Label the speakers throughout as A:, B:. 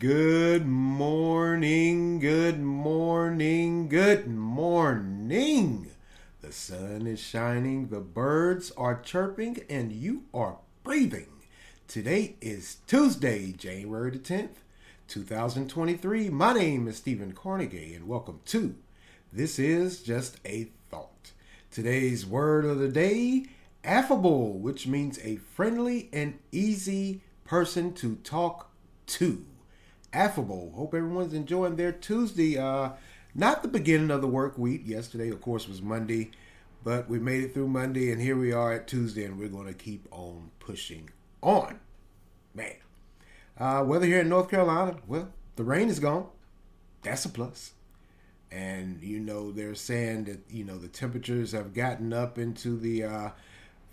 A: Good morning, good morning, good morning. The sun is shining, the birds are chirping, and you are breathing. Today is Tuesday, January the 10th, 2023. My name is Stephen Carnegie, and welcome to This is Just a Thought. Today's word of the day affable, which means a friendly and easy person to talk to affable. Hope everyone's enjoying their Tuesday. Uh, not the beginning of the work week. Yesterday, of course, was Monday, but we made it through Monday, and here we are at Tuesday, and we're going to keep on pushing on. Man, uh, weather here in North Carolina, well, the rain is gone. That's a plus. And you know they're saying that you know the temperatures have gotten up into the uh,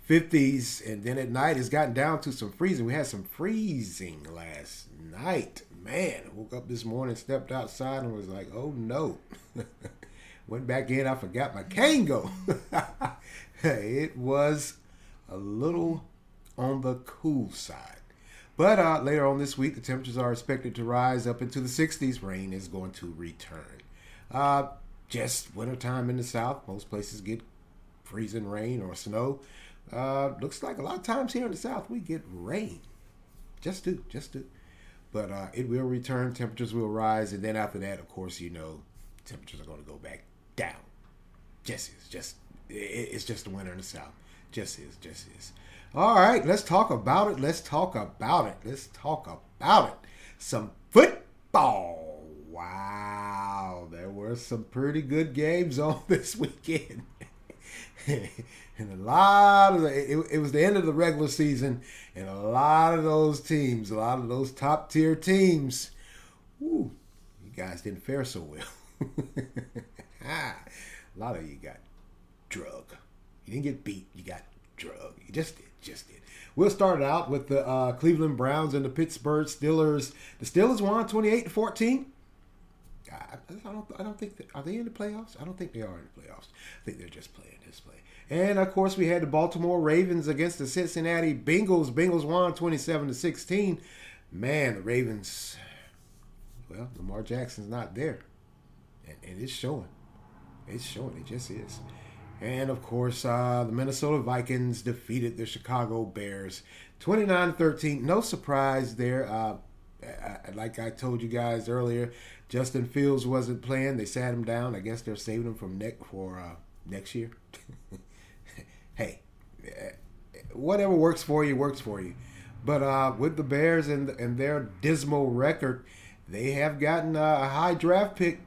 A: 50s, and then at night it's gotten down to some freezing. We had some freezing last night man, I woke up this morning, stepped outside, and was like, oh no. Went back in, I forgot my Kangol. it was a little on the cool side. But uh, later on this week, the temperatures are expected to rise up into the 60s. Rain is going to return. Uh, just wintertime in the south. Most places get freezing rain or snow. Uh, looks like a lot of times here in the south we get rain. Just do, just do. But uh, it will return, temperatures will rise, and then after that, of course, you know, temperatures are going to go back down. Just is, just it's just the winter in the south. Just is, just is. All right, let's talk about it. Let's talk about it. Let's talk about it. Some football. Wow, there were some pretty good games on this weekend. and a lot of the, it, it, was the end of the regular season, and a lot of those teams, a lot of those top tier teams, whoo, you guys didn't fare so well. a lot of you got drug. You didn't get beat, you got drug. You just did, just did. We'll start it out with the uh, Cleveland Browns and the Pittsburgh Steelers. The Steelers won 28 to 14. I, don't, I don't think that, are they in the playoffs? I don't think they are in the playoffs. I think they're just playing this play. And of course, we had the Baltimore Ravens against the Cincinnati Bengals. Bengals won 27 to 16. Man, the Ravens, well, Lamar Jackson's not there. And, and it's showing. It's showing. It just is. And of course, uh, the Minnesota Vikings defeated the Chicago Bears 29 13. No surprise there. Uh, like I told you guys earlier, Justin Fields wasn't playing. They sat him down. I guess they're saving him from neck for uh, next year. hey, whatever works for you works for you. But uh, with the Bears and and their dismal record, they have gotten a high draft pick.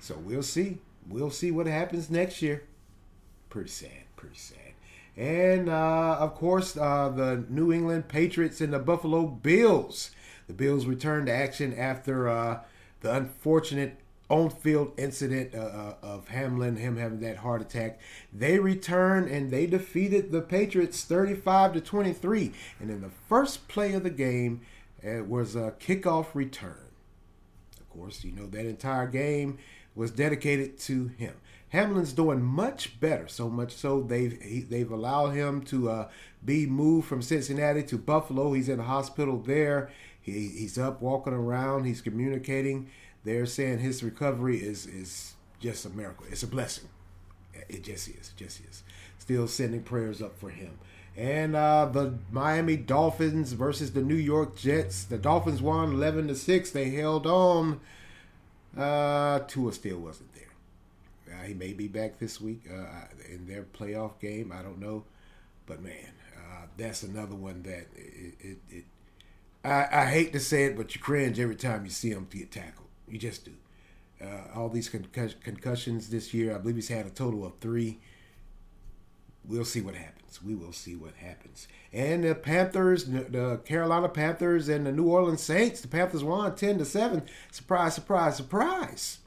A: So we'll see. We'll see what happens next year. Pretty sad. Pretty sad. And uh, of course, uh, the New England Patriots and the Buffalo Bills. The Bills returned to action after uh, the unfortunate on-field incident uh, uh, of Hamlin, him having that heart attack. They returned and they defeated the Patriots 35 to 23. And in the first play of the game, it was a kickoff return. Of course, you know that entire game was dedicated to him. Hamlin's doing much better, so much so they've he, they've allowed him to uh, be moved from Cincinnati to Buffalo. He's in the hospital there. He, he's up, walking around. He's communicating they're saying his recovery is is just a miracle. It's a blessing. It just is. It just is. Still sending prayers up for him. And uh, the Miami Dolphins versus the New York Jets. The Dolphins won 11 to 6. They held on. Uh, Tua still wasn't there. Uh, he may be back this week uh, in their playoff game. I don't know. But man, uh, that's another one that it, it, it I, I, hate to say it, but you cringe every time you see him get tackled. You just do. Uh, all these concussions this year, I believe he's had a total of three. We'll see what happens. We will see what happens. And the Panthers, the Carolina Panthers, and the New Orleans Saints. The Panthers won ten to seven. Surprise! Surprise! Surprise!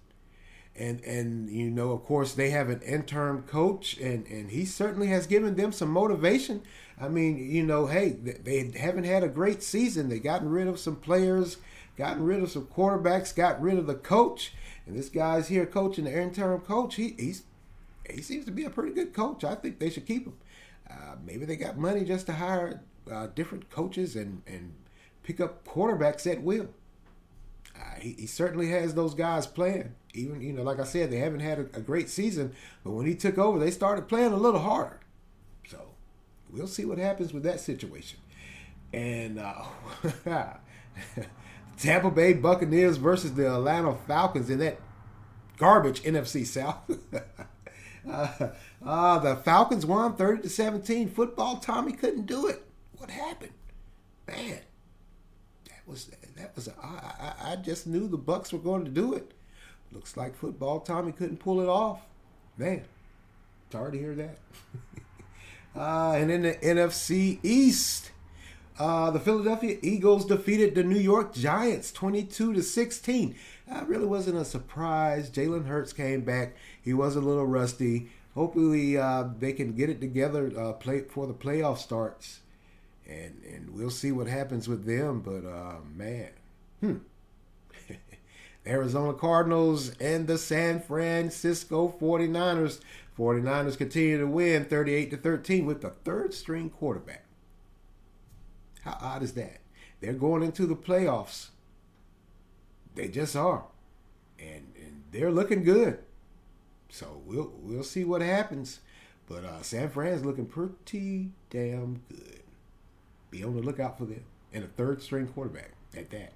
A: And and you know, of course, they have an interim coach, and and he certainly has given them some motivation. I mean, you know, hey, they haven't had a great season. They gotten rid of some players gotten rid of some quarterbacks, got rid of the coach, and this guy's here coaching the interim coach. He he's he seems to be a pretty good coach. I think they should keep him. Uh, maybe they got money just to hire uh, different coaches and and pick up quarterbacks at will. he, he, certainly has those guys playing. Even you know, like I said, they haven't had a, a, great season, but when he took over, they started playing a little harder. So we'll see what happens with that situation. And uh, Tampa Bay Buccaneers versus the Atlanta Falcons in that garbage NFC South. uh, uh, the Falcons won 30 to 17. Football Tommy couldn't do it. What happened? Man, that was that was. I, I just knew the Bucks were going to do it. Looks like football Tommy couldn't pull it off. Man, sorry to hear that. uh, and in the NFC East, uh, the Philadelphia Eagles defeated the New York Giants 22 to 16. That really wasn't a surprise. Jalen Hurts came back. He was a little rusty. Hopefully, uh, they can get it together uh, play for the playoff starts, and and we'll see what happens with them. But uh, man, hmm. Arizona Cardinals and the San Francisco 49ers. 49ers continue to win 38 to 13 with the third string quarterback. How odd is that? They're going into the playoffs. They just are. And, and they're looking good. So we'll we'll see what happens. But uh, San Fran's looking pretty damn good. Be on the lookout for them. And a third string quarterback at that.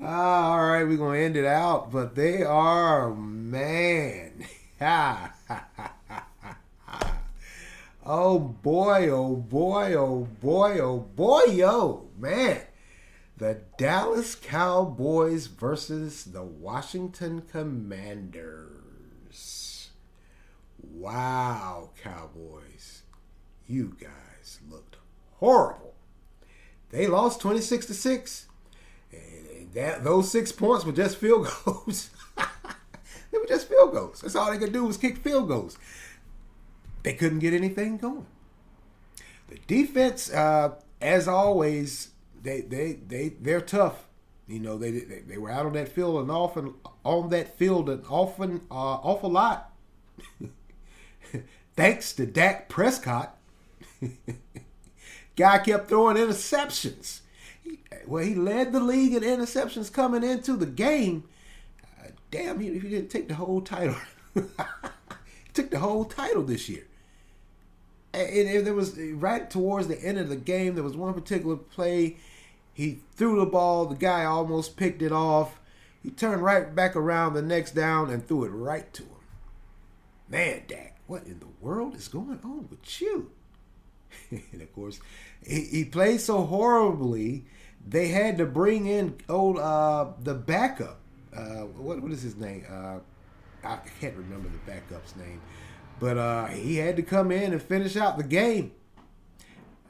A: all right, we're gonna end it out. But they are man. Oh boy, oh boy, oh boy, oh boy, yo, man. The Dallas Cowboys versus the Washington Commanders. Wow, Cowboys. You guys looked horrible. They lost 26 to 6. And that those 6 points were just field goals. they were just field goals. That's all they could do was kick field goals they couldn't get anything going. The defense, uh, as always, they they they they're tough. You know, they they, they were out on that field and often on that field an often uh, awful lot. Thanks to Dak Prescott, guy kept throwing interceptions. He, well, he led the league in interceptions coming into the game. Uh, damn, if he didn't take the whole title, took the whole title this year and there was right towards the end of the game, there was one particular play. He threw the ball, the guy almost picked it off. He turned right back around the next down and threw it right to him. Man, Dak, what in the world is going on with you? and of course, he, he played so horribly, they had to bring in old uh, the backup. Uh, what what is his name? Uh, I can't remember the backup's name. But uh, he had to come in and finish out the game.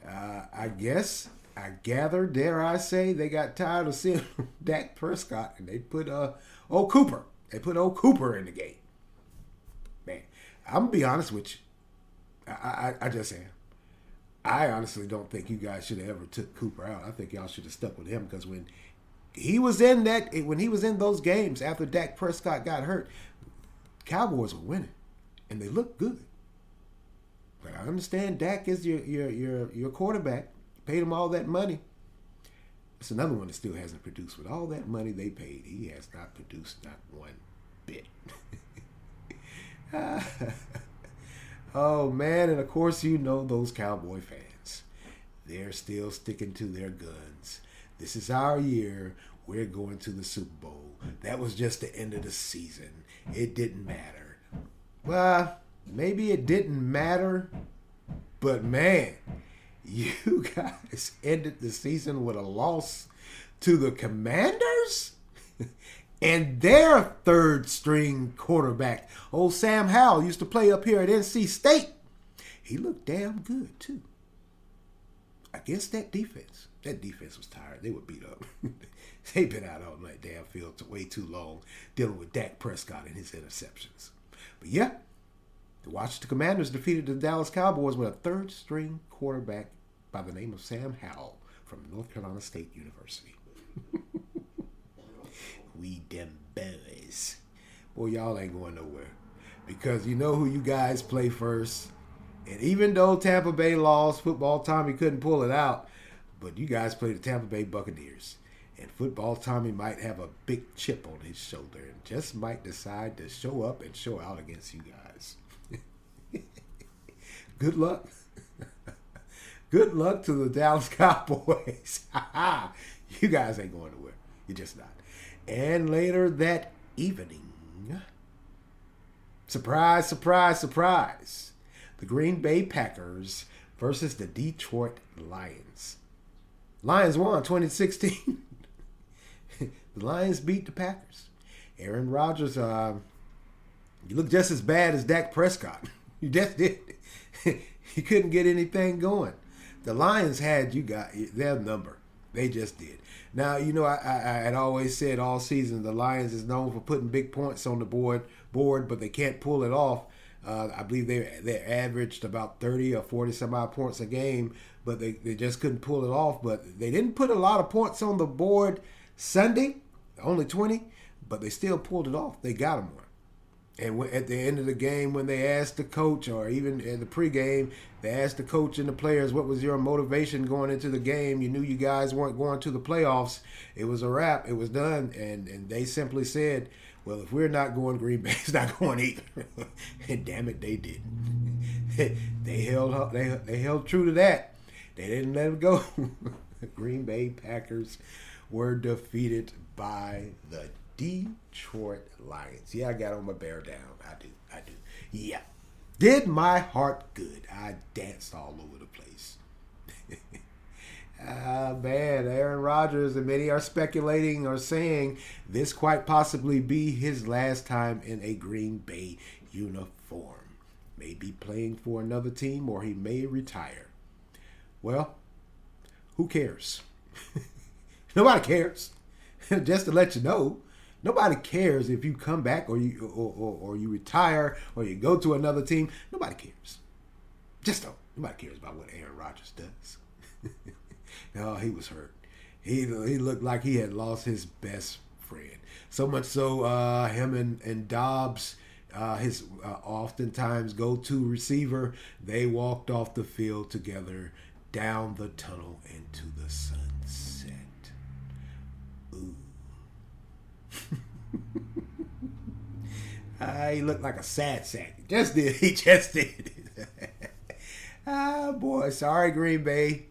A: Uh, I guess, I gather, dare I say, they got tired of seeing Dak Prescott and they put uh, old Cooper. They put old Cooper in the game. Man, I'm going to be honest with you. I, I, I just am. I honestly don't think you guys should have ever took Cooper out. I think y'all should have stuck with him because when he was in that, when he was in those games after Dak Prescott got hurt, Cowboys were winning and they look good. But I understand Dak is your your your your quarterback. You paid him all that money. It's another one that still hasn't produced. With all that money they paid, he has not produced not one bit. oh man, and of course you know those cowboy fans. They're still sticking to their guns. This is our year. We're going to the Super Bowl. That was just the end of the season. It didn't matter well, maybe it didn't matter, but man, you guys ended the season with a loss to the Commanders and their third string quarterback. Old Sam Howell used to play up here at NC State. He looked damn good too. Against that defense. That defense was tired. They were beat up. They've been out on that damn field way too long dealing with Dak Prescott and his interceptions. But yeah, the Washington Commanders defeated the Dallas Cowboys with a third string quarterback by the name of Sam Howell from North Carolina State University. we dem boys. Boy, y'all ain't going nowhere. Because you know who you guys play first. And even though Tampa Bay lost football, Tommy couldn't pull it out. But you guys play the Tampa Bay Buccaneers. And football Tommy might have a big chip on his shoulder and just might decide to show up and show out against you guys. Good luck. Good luck to the Dallas Cowboys. you guys ain't going nowhere. You're just not. And later that evening, surprise, surprise, surprise, the Green Bay Packers versus the Detroit Lions. Lions won 2016. The Lions beat the Packers. Aaron Rodgers, uh, you look just as bad as Dak Prescott. you just did. you couldn't get anything going. The Lions had you got their number. They just did. Now you know I, I, I, had always said all season the Lions is known for putting big points on the board board, but they can't pull it off. Uh, I believe they they averaged about thirty or forty some odd points a game, but they, they just couldn't pull it off. But they didn't put a lot of points on the board Sunday, only twenty, but they still pulled it off. They got them one. And at the end of the game, when they asked the coach, or even at the pregame, they asked the coach and the players, "What was your motivation going into the game? You knew you guys weren't going to the playoffs. It was a wrap. It was done." And and they simply said, "Well, if we're not going, Green Bay's not going either." and damn it, they didn't. they held they they held true to that. They didn't let it go. Green Bay Packers were defeated by the Detroit Lions. Yeah, I got on my bear down. I do. I do. Yeah. Did my heart good. I danced all over the place. ah, man. Aaron Rodgers and many are speculating or saying this quite possibly be his last time in a Green Bay uniform. Maybe playing for another team or he may retire. Well, who cares? Nobody cares. Just to let you know, Nobody cares if you come back or you or, or, or, you retire or you go to another team. Nobody cares. Just don't. Nobody cares about what Aaron Rodgers does. oh, he was hurt. He he looked like he had lost his best friend. So much so, uh, him and and Cobbs, uh, his uh, oftentimes go-to receiver, they walked off the field together down the tunnel into the sunset. Uh, he looked like a sad sack. Just did. He just did. ah, boy. Sorry, Green Bay.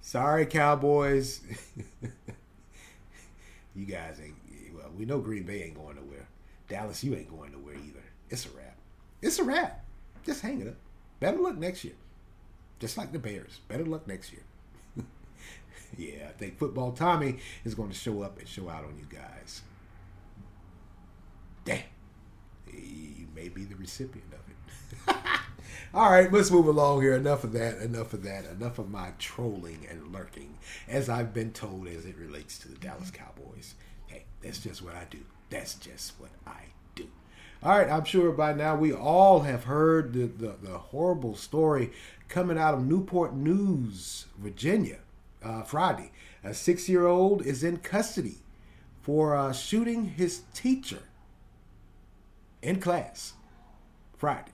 A: Sorry, Cowboys. you guys ain't. Well, we know Green Bay ain't going nowhere. Dallas, you ain't going nowhere either. It's a wrap. It's a wrap. Just hang it up. Better luck next year. Just like the Bears. Better luck next year. yeah, I think football Tommy is going to show up and show out on you guys damn, you may be the recipient of it. All right, let's move along here. Enough of that. Enough of that. Enough of my trolling and lurking, as I've been told as it relates to the Dallas Cowboys. Hey, that's just what I do. That's just what I do. All right, I'm sure by now we all have heard the, the, the horrible story coming out of Newport News, Virginia, uh, Friday. A six year old is in custody for uh, shooting his teacher in class Friday.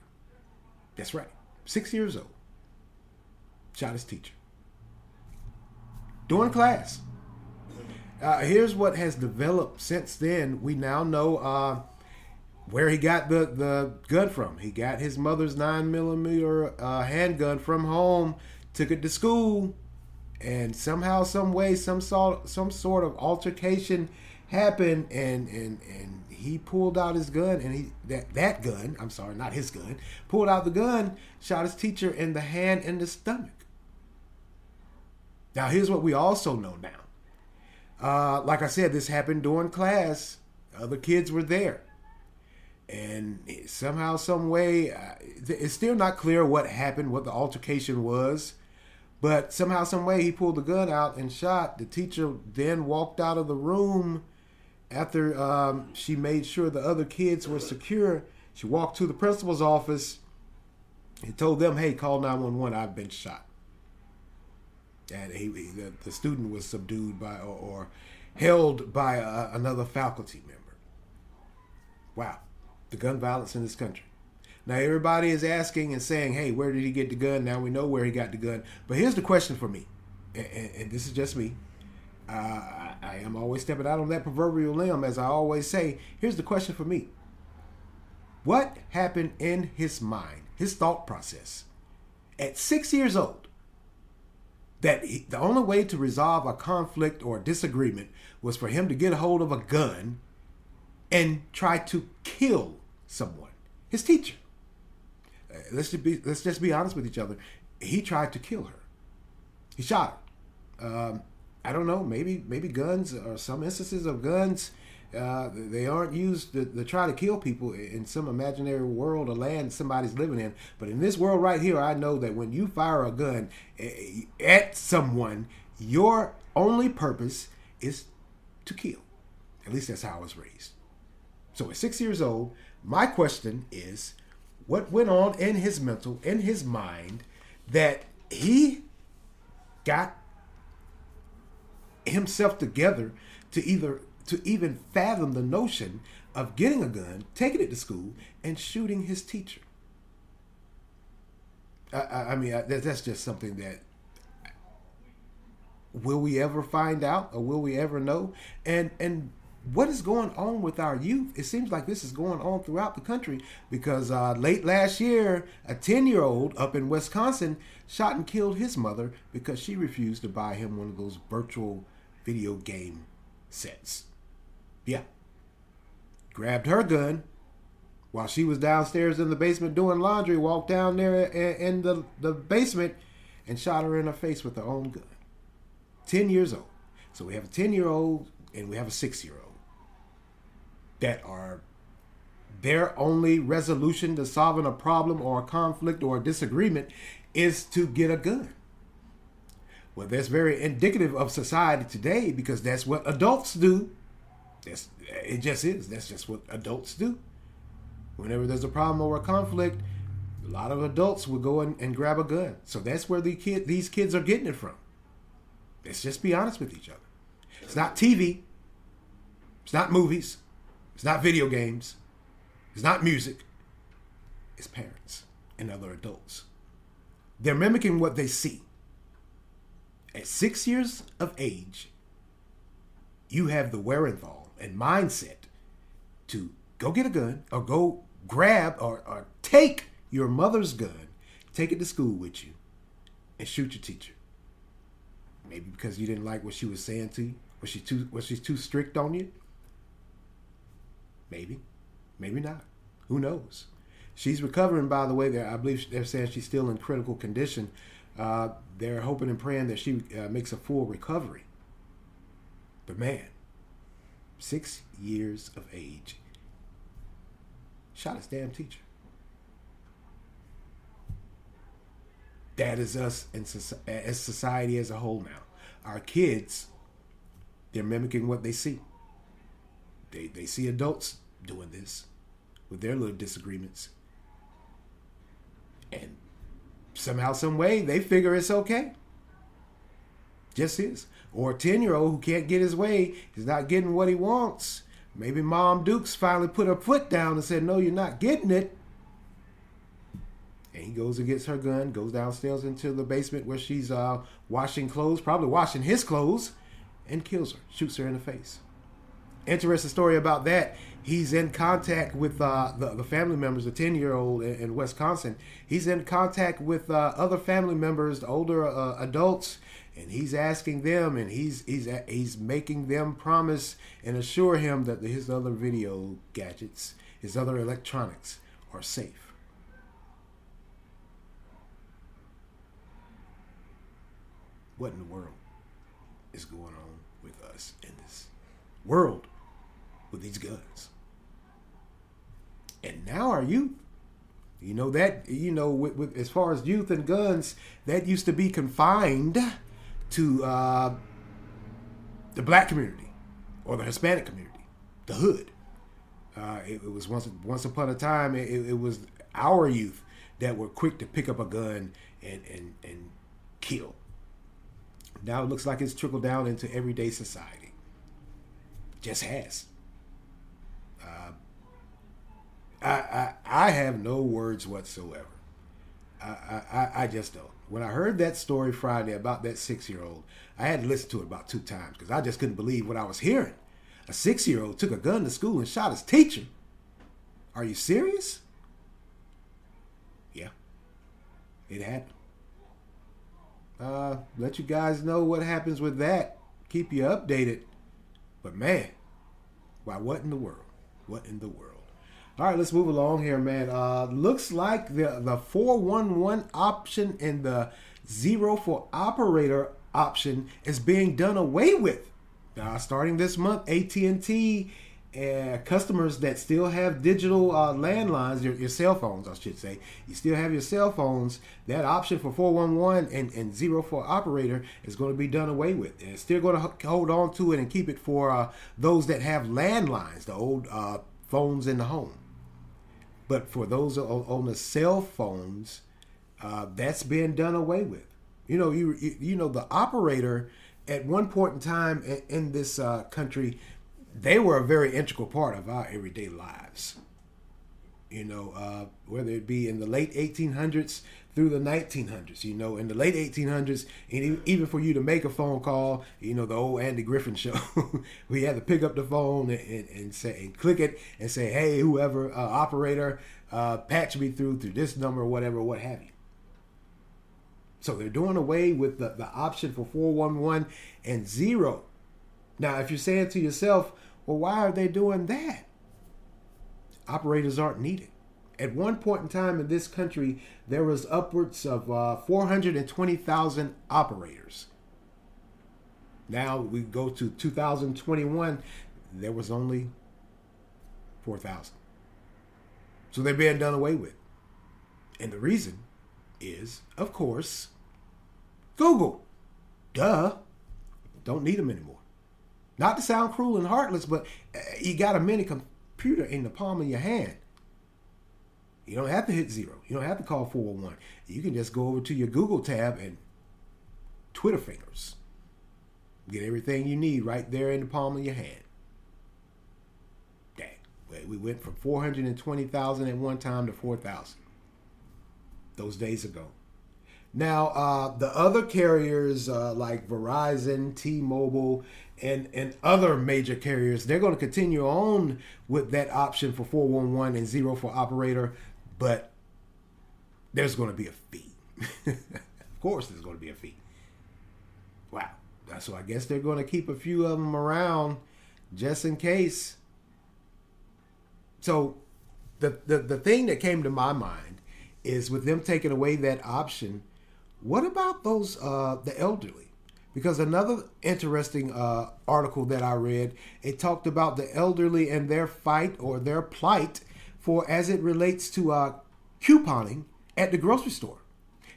A: That's right. Six years old. Shot his teacher. During class. Uh, here's what has developed since then. We now know uh, where he got the, the gun from. He got his mother's 9 millimeter uh, handgun from home, took it to school, and somehow, some way, some sort, some sort of altercation happened, and and and he pulled out his gun and he that that gun i'm sorry not his gun pulled out the gun shot his teacher in the hand and the stomach. Now here's what we also know now. Uh, like i said this happened during class. Other kids were there. And somehow some way uh, it's still not clear what happened what the altercation was. But somehow some way he pulled the gun out and shot. The teacher then walked out of the room after um, she made sure the other kids were secure, she walked to the principal's office and told them, "Hey, call 911. I've been shot." And he, the, the student was subdued by or, or held by a, another faculty member. Wow, the gun violence in this country. Now everybody is asking and saying, "Hey, where did he get the gun?" Now we know where he got the gun. But here's the question for me, and, and, and this is just me: uh, I, am always stepping out on that proverbial limb, as I always say. Here's the question for me What happened in his mind, his thought process, at six years old? That he, the only way to resolve a conflict or a disagreement was for him to get a hold of a gun and try to kill someone, his teacher. Uh, let's just be let's just be honest with each other. He tried to kill her. He shot her. Um, I don't know. Maybe maybe guns or some instances of guns. Uh, they aren't used to, to, try to kill people in some imaginary world or land somebody's living in. But in this world right here, I know that when you fire a gun eh, at someone, your only purpose is to kill. At least that's how I was raised. So at six years old, my question is what went on in his mental, in his mind, that he got himself together to either to even fathom the notion of getting a gun, taking it to school, and shooting his teacher. I, I mean, I, that's just something that will we ever find out, or will we ever know? And and what is going on with our youth? It seems like this is going on throughout the country because uh, late last year, a 10 year old up in Wisconsin shot and killed his mother because she refused to buy him one of those virtual video game sets. Yeah. Grabbed her gun while she was downstairs in the basement doing laundry, walked down there in the, the basement and shot her in the face with her own gun. 10 years old. So we have a 10 year old and we have a 6 year old that are their only resolution to solving a problem or a conflict or a disagreement is to get a gun. Well, that's very indicative of society today because that's what adults do. That's it just is. That's just what adults do. Whenever there's a problem or a conflict, a lot of adults will go and, and grab a gun. So that's where the kid these kids are getting it from. Let's just be honest with each other. It's not TV. It's not movies. It's not video games. It's not music. It's parents and other adults. They're mimicking what they see. At six years of age, you have the wherewithal and mindset to go get a gun or go grab or, or take your mother's gun, take it to school with you, and shoot your teacher. Maybe because you didn't like what she was saying to you. Was she too was she too strict on you? Maybe, maybe not. Who knows? She's recovering, by the way. There, I believe they're saying she's still in critical condition. Uh, they're hoping and praying that she uh, makes a full recovery. But man, six years of age, shot his damn teacher. That is us in, as society as a whole now. Our kids, they're mimicking what they see. They, they see adults doing this with their little disagreements. And somehow, some way, they figure it's okay. Just is. Or a 10 year old who can't get his way, he's not getting what he wants. Maybe Mom Dukes finally put her foot down and said, No, you're not getting it. And he goes and gets her gun, goes downstairs into the basement where she's uh, washing clothes, probably washing his clothes, and kills her, shoots her in the face. Interesting story about that he's in contact with uh, the, the family members, a 10 year old in, in, Wisconsin. He's in contact with uh, other family members, the older uh, adults, and he's asking them and he's, he's, he's making them promise and assure him that his other video gadgets, his other electronics are safe. What in the world is going on with us in this world with these guns? and now our youth you know that you know with, with, as far as youth and guns that used to be confined to uh, the black community or the hispanic community the hood. Uh, it, it, was once once upon a time it, it, was our youth that were quick to pick up a gun and and, and kill. Now it looks like it's trickled down into everyday society. Just has I, I, I have no words whatsoever. I, I, I just don't. when I heard that story Friday about that six year old, I had to listen to it about two times because I just couldn't believe what I was hearing. A six year old took a gun to school and shot his teacher. Are you serious? Yeah, it happened. Uh, let you guys know what happens with that. Keep you updated. But man, why, what in the world? What in the world? All right, let's move along here, man. Uh, looks like the the 411 option and the zero for operator option is being done away with. Uh, starting this month, AT&T customers that still have digital uh, landlines, your, your, cell phones, I should say, you still have your cell phones, that option for 411 and, and zero for operator is going to be done away with. And it's still going to hold on to it and keep it for uh, those that have landlines, the old uh, phones in the home. But for those on the cell phones, uh, that's being done away with. You know, you you know the operator at one point in time in, in this uh, country, they were a very integral part of our everyday lives. You know, uh, whether it be in the late 1800s through the 1900s. You know, in the late 1800s, and even for you to make a phone call, you know, the old Andy Griffin show, we had to pick up the phone and, and, and say and click it and say, "Hey, whoever uh, operator, uh, patch me through through this number whatever, what have you." So they're doing away with the, the option for 411 and zero. Now, if you're saying to yourself, well, why are they doing that? Operators aren't needed. At one point in time in this country, there was upwards of uh, 420,000 operators. Now we go to 2021, there was only 4,000. So they're being done away with. And the reason is, of course, Google. Duh. Don't need them anymore. Not to sound cruel and heartless, but uh, you got a mini computer in the palm of your hand. You don't have to hit zero. You don't have to call 401. You can just go over to your Google tab and Twitter fingers. Get everything you need right there in the palm of your hand. Dang. We went from 420,000 at one time to 4,000 those days ago. Now, uh, the other carriers uh, like Verizon, T-Mobile, and and other major carriers, they're going to continue on with that option for 411 and zero for operator, but there's going to be a fee. of course, there's going to be a fee. Wow. So I guess they're going to keep a few of them around just in case. So the, the, the thing that came to my mind is with them taking away that option, what about those uh, the elderly? Because another interesting uh, article that I read, it talked about the elderly and their fight or their plight for as it relates to uh, couponing at the grocery store.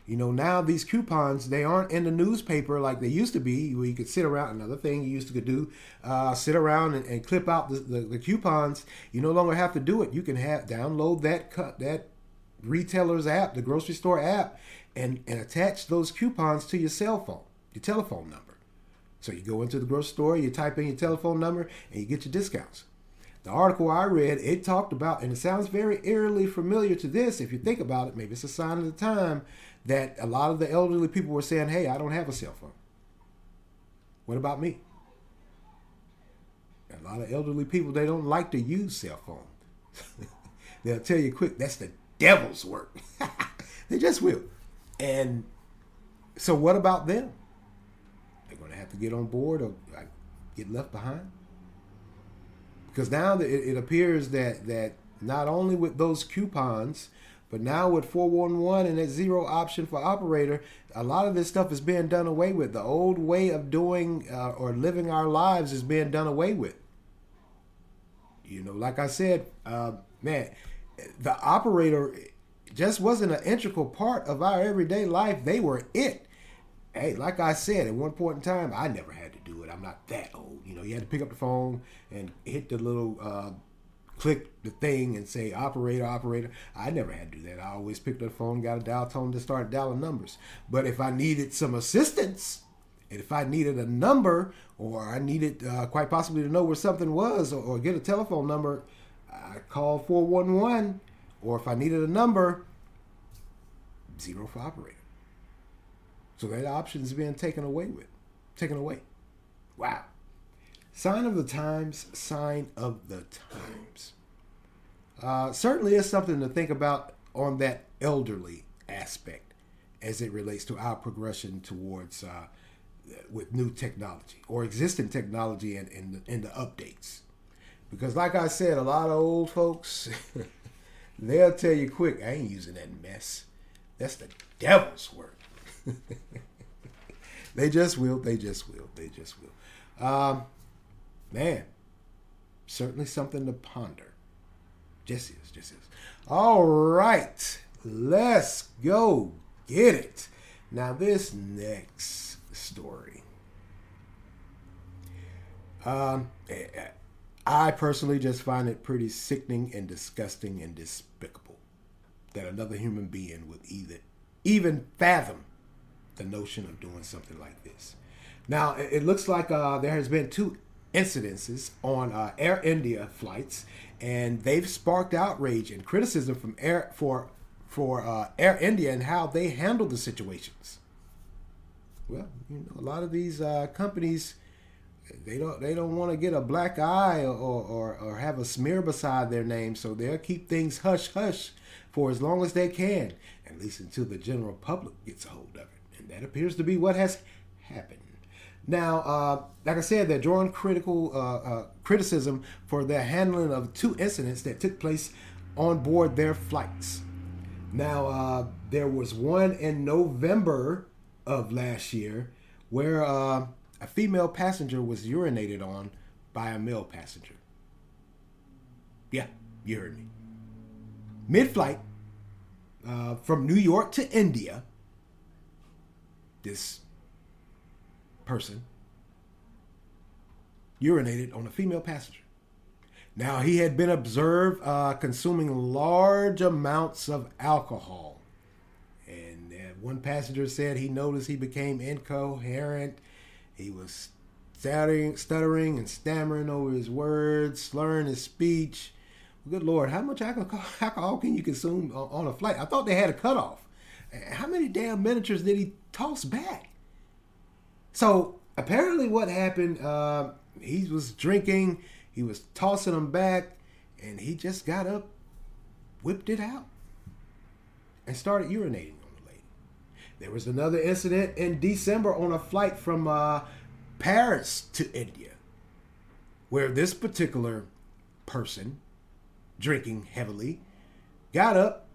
A: You know, now these coupons, they aren't in the newspaper like they used to be, where you could sit around. Another thing you used to could do, uh, sit around and, and clip out the, the, the, coupons. You no longer have to do it. You can have download that cut that retailer's app, the grocery store app, and, and attach those coupons to your cell phone, your telephone number. So you go into the grocery store, you type in your telephone number, and you get your discounts. The article I read, it talked about, and it sounds very eerily familiar to this if you think about it. Maybe it's a sign of the time that a lot of the elderly people were saying, Hey, I don't have a cell phone. What about me? A lot of elderly people, they don't like to use cell phones. They'll tell you quick, that's the devil's work. they just will. And so, what about them? They're going to have to get on board or get left behind. Because now it, it appears that that not only with those coupons, but now with 411 and that zero option for operator, a lot of this stuff is being done away with. The old way of doing uh, or living our lives is being done away with. You know, like I said, uh, man, the operator just wasn't an integral part of our everyday life. They were it. Hey, like I said, at one point in time, I never had to do it. I'm not that old. You know, you had to pick up the phone and hit the little uh, click the thing and say operator, operator. I never had to do that. I always picked up the phone, got a dial tone to start dialing numbers. But if I needed some assistance, and if I needed a number or I needed uh, quite possibly to know where something was or, or get a telephone number, I called 411, or if I needed a number, zero for operator. So that option is being taken away with, taken away. Wow. Sign of the times, sign of the times. Uh, certainly is something to think about on that elderly aspect as it relates to our progression towards uh, with new technology or existing technology and, and, and the updates. Because, like I said, a lot of old folks, they'll tell you quick, I ain't using that mess. That's the devil's work. they just will. They just will. They just will. Um, man, certainly something to ponder. Just is. Just is. All right. Let's go get it. Now, this next story. Um, I personally just find it pretty sickening and disgusting and despicable that another human being would either even fathom the notion of doing something like this. Now, it looks like uh, there has been two incidences on uh, Air India flights, and they've sparked outrage and criticism from Air for for uh, Air India and how they handle the situations. Well, you know, a lot of these uh, companies they don't they don't want to get a black eye or, or or have a smear beside their name, so they'll keep things hush hush for as long as they can, at least until the general public gets a hold of it, and that appears to be what has happened. Now, uh, like I said, they're drawing critical uh, uh, criticism for their handling of two incidents that took place on board their flights. Now, uh, there was one in November of last year where uh, a female passenger was urinated on by a male passenger. Yeah, you heard me. Mid flight uh, from New York to India, this person urinated on a female passenger. Now, he had been observed uh, consuming large amounts of alcohol. And uh, one passenger said he noticed he became incoherent he was stuttering, stuttering and stammering over his words, slurring his speech. Good Lord, how much alcohol, can you consume on a flight? I thought they had a cutoff. How many damn miniatures did he toss back? So apparently, what happened? Uh, he was drinking, he was tossing them back, and he just got up, whipped it out, and started urinating. There was another incident in December on a flight from uh, Paris to India, where this particular person, drinking heavily, got up,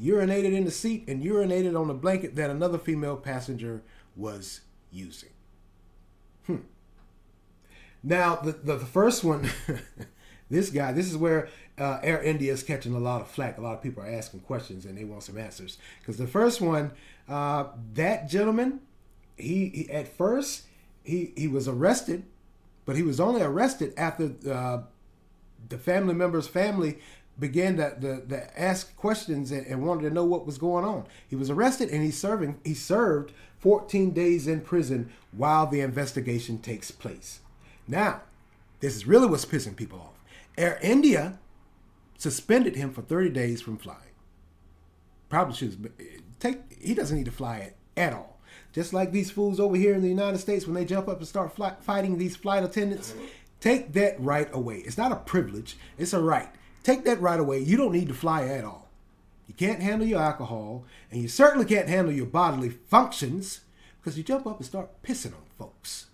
A: urinated in the seat, and urinated on the blanket that another female passenger was using. Hmm. Now, the, the, the first one, this guy, this is where uh, Air India is catching a lot of flack. A lot of people are asking questions and they want some answers. Because the first one, uh, that gentleman, he, he, at first he he was arrested, but he was only arrested after uh, the family member's family began to, to, to ask questions and, and, wanted to know what was going on. He was arrested and he's serving he served 14 days in prison while the investigation takes place. Now, this is really what's pissing people off. Air India suspended him for 30 days from flying. Probably should take. He doesn't need to fly it at all. Just like these fools over here in the United States, when they jump up and start fly, fighting these flight attendants, take that right away. It's not a privilege; it's a right. Take that right away. You don't need to fly at all. You can't handle your alcohol, and you certainly can't handle your bodily functions because you jump up and start pissing on folks.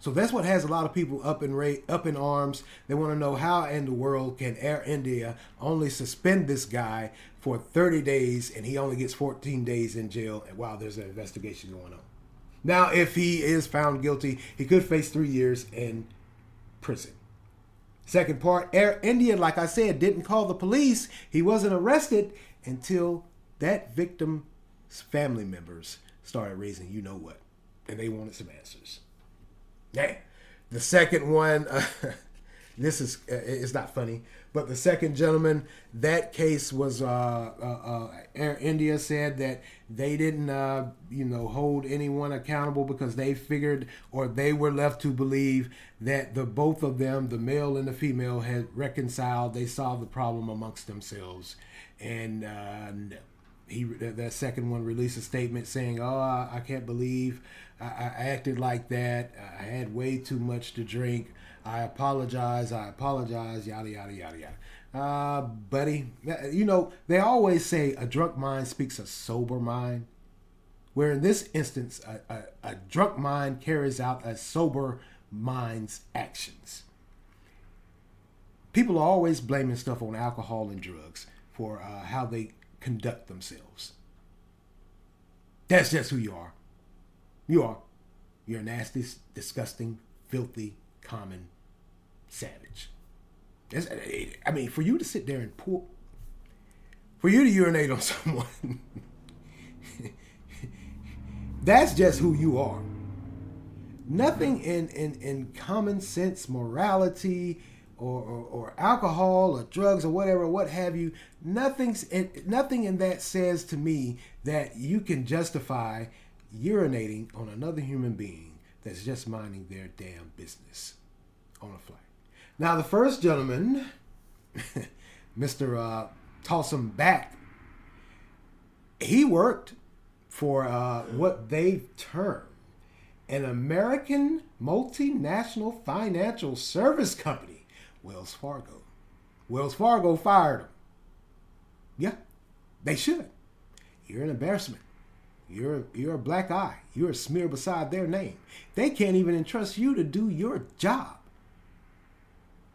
A: So that's what has a lot of people up in ra- up in arms. They want to know how in the world can Air India only suspend this guy for 30 days and he only gets 14 days in jail while there's an investigation going on. Now, if he is found guilty, he could face three years in prison. Second part, Air India, like I said, didn't call the police. He wasn't arrested until that victim's family members started raising you know what. And they wanted some answers. Yeah. The second one, uh, this is uh, it's not funny, but the second gentleman, that case was uh, uh, uh India said that they didn't uh, you know hold anyone accountable because they figured or they were left to believe that the both of them, the male and the female, had reconciled. They solved the problem amongst themselves, and no, he that, that second one released a statement saying, "Oh, I, I can't believe I, acted like that. I had way too much to drink. I apologize. I apologize. Yada yada yada yada." Uh, buddy, you know they always say a drunk mind speaks a sober mind. Where in this instance, a, a, a drunk mind carries out a sober mind's actions. People are always blaming stuff on alcohol and drugs for uh, how they conduct themselves. That's just who you are. You are. You're a nasty, disgusting, filthy, common savage. That's, I mean, for you to sit there and pour, for you to urinate on someone, that's just who you are. Nothing in, in, in common sense, morality, or, or, or, alcohol or drugs or whatever, what have you. Nothing's in, nothing in that says to me that you can justify urinating on another human being that's just minding their damn business on a flight. Now, the first gentleman, Mr. Uh, Toss him back, he worked for uh, what they term an American multinational financial service company Wells Fargo. Wells Fargo fired him. Yeah, they should. You're an embarrassment. You're you're a black eye. You're a smear beside their name. They can't even entrust you to do your job.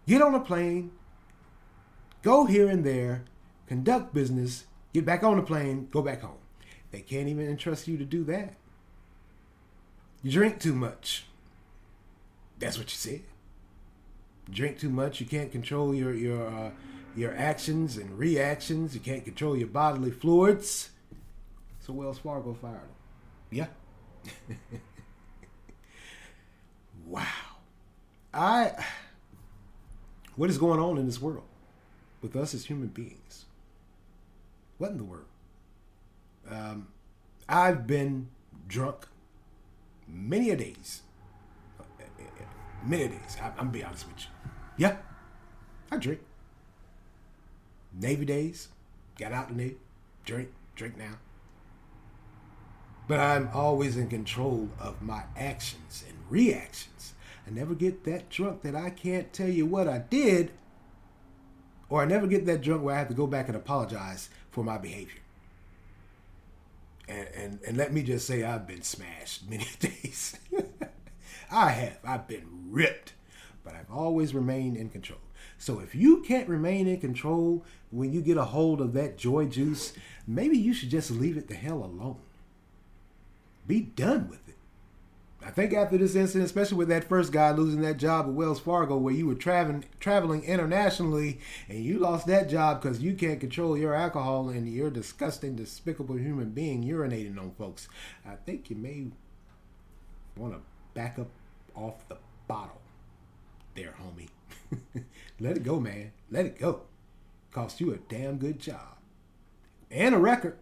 A: Get on a plane, go here and there, conduct business, get back on the plane, go back home. They can't even entrust you to do that. You drink too much. That's what you said drink too much, you can't control your your uh, your actions and reactions. You can't control your bodily fluids. So Wells Fargo fired him. Yeah. wow. I. What is going on in this world with us as human beings? What in the world? Um, I've been drunk many a days. Many a days. I, I'm gonna be honest with you. Yeah, I drink. Navy days, got out the Navy, drink, drink now. But I'm always in control of my actions and reactions. I never get that drunk that I can't tell you what I did, or I never get that drunk where I have to go back and apologize for my behavior. And, and, and let me just say, I've been smashed many days. I have. I've been ripped but I've always remained in control. So if you can't remain in control when you get a hold of that joy juice, maybe you should just leave it the hell alone. Be done with it. I think after this incident, especially with that first guy losing that job at Wells Fargo, where you were traveling traveling internationally and you lost that job because you can't control your alcohol and you're a disgusting, despicable human being urinating on folks, I think you may want to back up off the bottle there, homie. Let it go, man. Let it go. Cost you a damn good job. And a record.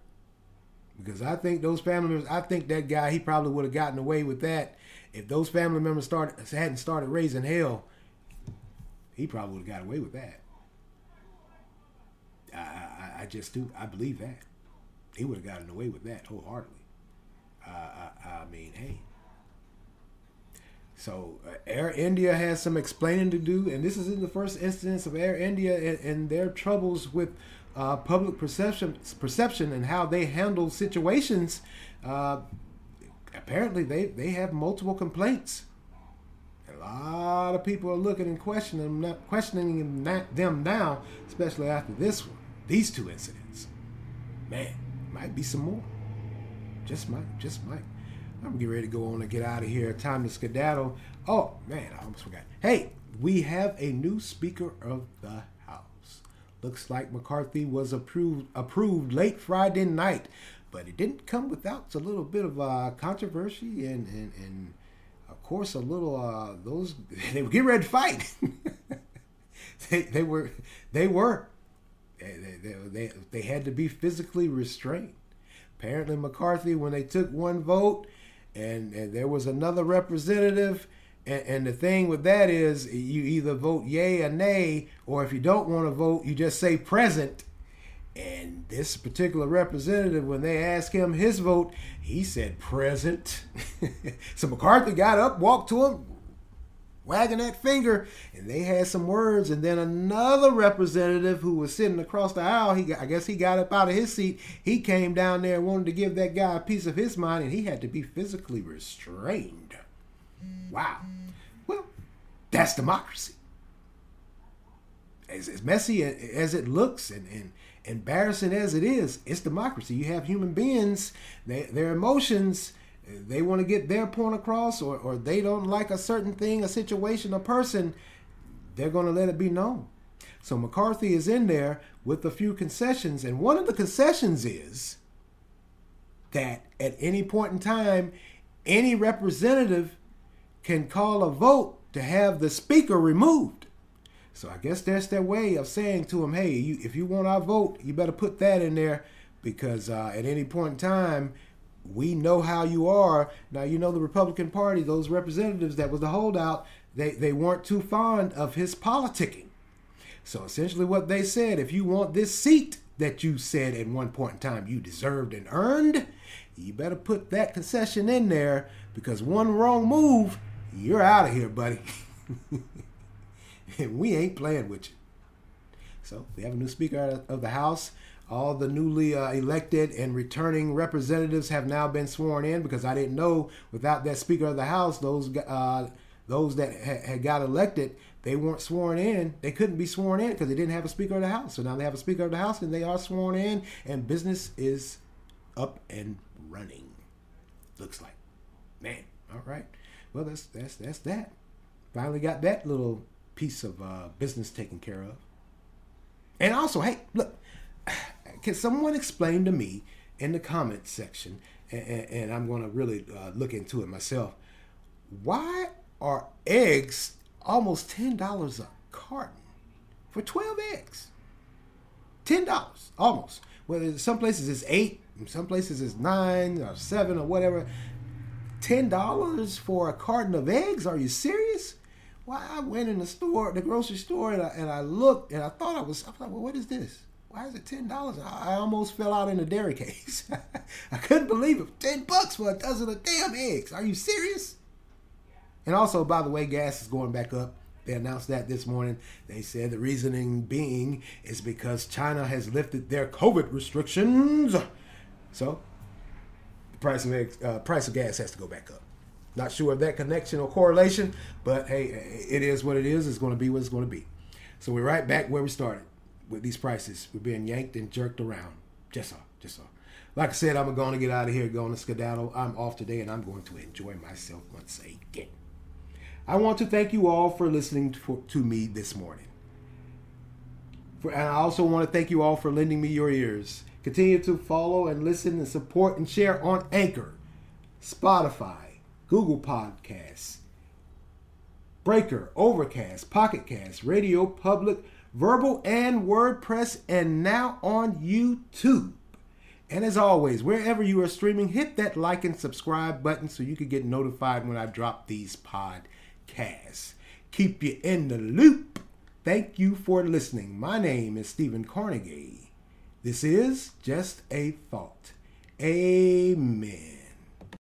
A: Because I think those family members, I think that guy, he probably would have gotten away with that. If those family members started hadn't started raising hell, he probably would have got away with that. I, I, I just do. I believe that. He would have gotten away with that wholeheartedly. Uh, I, I mean, hey, so uh, Air India has some explaining to do, and this is in the first instance of Air India and, and their troubles with uh, public perception, perception, and how they handle situations. Uh, apparently, they they have multiple complaints. A lot of people are looking and questioning them, questioning them now, especially after this one, these two incidents. Man, might be some more. Just might, just might. I'm getting ready to go on and get out of here. Time to skedaddle. Oh, man, I almost forgot. Hey, we have a new Speaker of the. Looks like McCarthy was approved approved late Friday night, but it didn't come without a little bit of uh, controversy and, and, and, of course, a little, uh, those, they were getting ready to fight. they, they were, they were. They, they, they, they had to be physically restrained. Apparently, McCarthy, when they took one vote, and, and there was another representative. And, and, the thing with that is, you either vote yay or nay, or if you don't want to vote, you just say present. And this particular representative, when they asked him his vote, he said present. so McCarthy got up, walked to him, wagging that finger, and they had some words. And then another representative who was sitting across the aisle, he I guess he got up out of his seat. He came down there and wanted to give that guy a piece of his mind, and he had to be physically restrained. Wow. Well, that's democracy. As, as messy as it looks and, and embarrassing as it is, it's democracy. You have human beings, they, their emotions, they want to get their point across, or, or they don't like a certain thing, a situation, a person, they're going to let it be known. So McCarthy is in there with a few concessions, and one of the concessions is that at any point in time, any representative can call a vote to have the speaker removed. So I guess that's their way of saying to him, hey, you, if you want our vote, you better put that in there because uh, at any point in time, we know how you are. Now, you know the Republican Party, those representatives that was the holdout, they, they weren't too fond of his politicking. So essentially, what they said if you want this seat that you said at one point in time you deserved and earned, you better put that concession in there because one wrong move, you're out of here, buddy. and we ain't playing with you. So we have a new Speaker of the House. All the newly uh, elected and returning representatives have now been sworn in because I didn't know without that Speaker of the House, those uh, those that ha- had got elected, they weren't sworn in. They couldn't be sworn in because they didn't have a Speaker of the House. So now they have a Speaker of the House and they are sworn in, and business is up and running. Looks like, man. All right. Well, that's that's that's that. Finally got that little piece of uh, business taken care of. And also, hey, look, can someone explain to me in the comments section, and, and I'm going to really uh, look into it myself, why are eggs almost $10 a carton for 12 eggs? $10, almost. Well, some places it's 8 some places it's 9 or 7 or whatever. $10 for a carton of eggs? Are you serious? Why I went in the store, the grocery store, and I, and I looked and I thought I was, I was like, well, what is this? Why is it ten dollars? I, almost fell out in the dairy case. I couldn't believe it. Ten bucks for a dozen of damn eggs. Are you serious? And also, by the way, gas is going back up. They announced that this morning. They said the reasoning being is because China has lifted their COVID restrictions. So, price of uh, price of gas has to go back up. Not sure of that connection or correlation, but hey, it is what it is. It's going to be what it's going to be. So we're right back where we started with these prices. We're being yanked and jerked around. Just so, just so. Like I said, I'm going to get out of here, going to skedaddle. I'm off today, and I'm going to enjoy myself once again. I want to thank you all for listening to, to me this morning. For, and I also want to thank you all for lending me your ears. Continue to follow and listen and support and share on Anchor, Spotify, Google Podcasts, Breaker, Overcast, Pocket Cast, Radio Public, Verbal, and WordPress, and now on YouTube. And as always, wherever you are streaming, hit that like and subscribe button so you can get notified when I drop these podcasts. Keep you in the loop. Thank you for listening. My name is Stephen Carnegie. This is Just a Thought. Amen.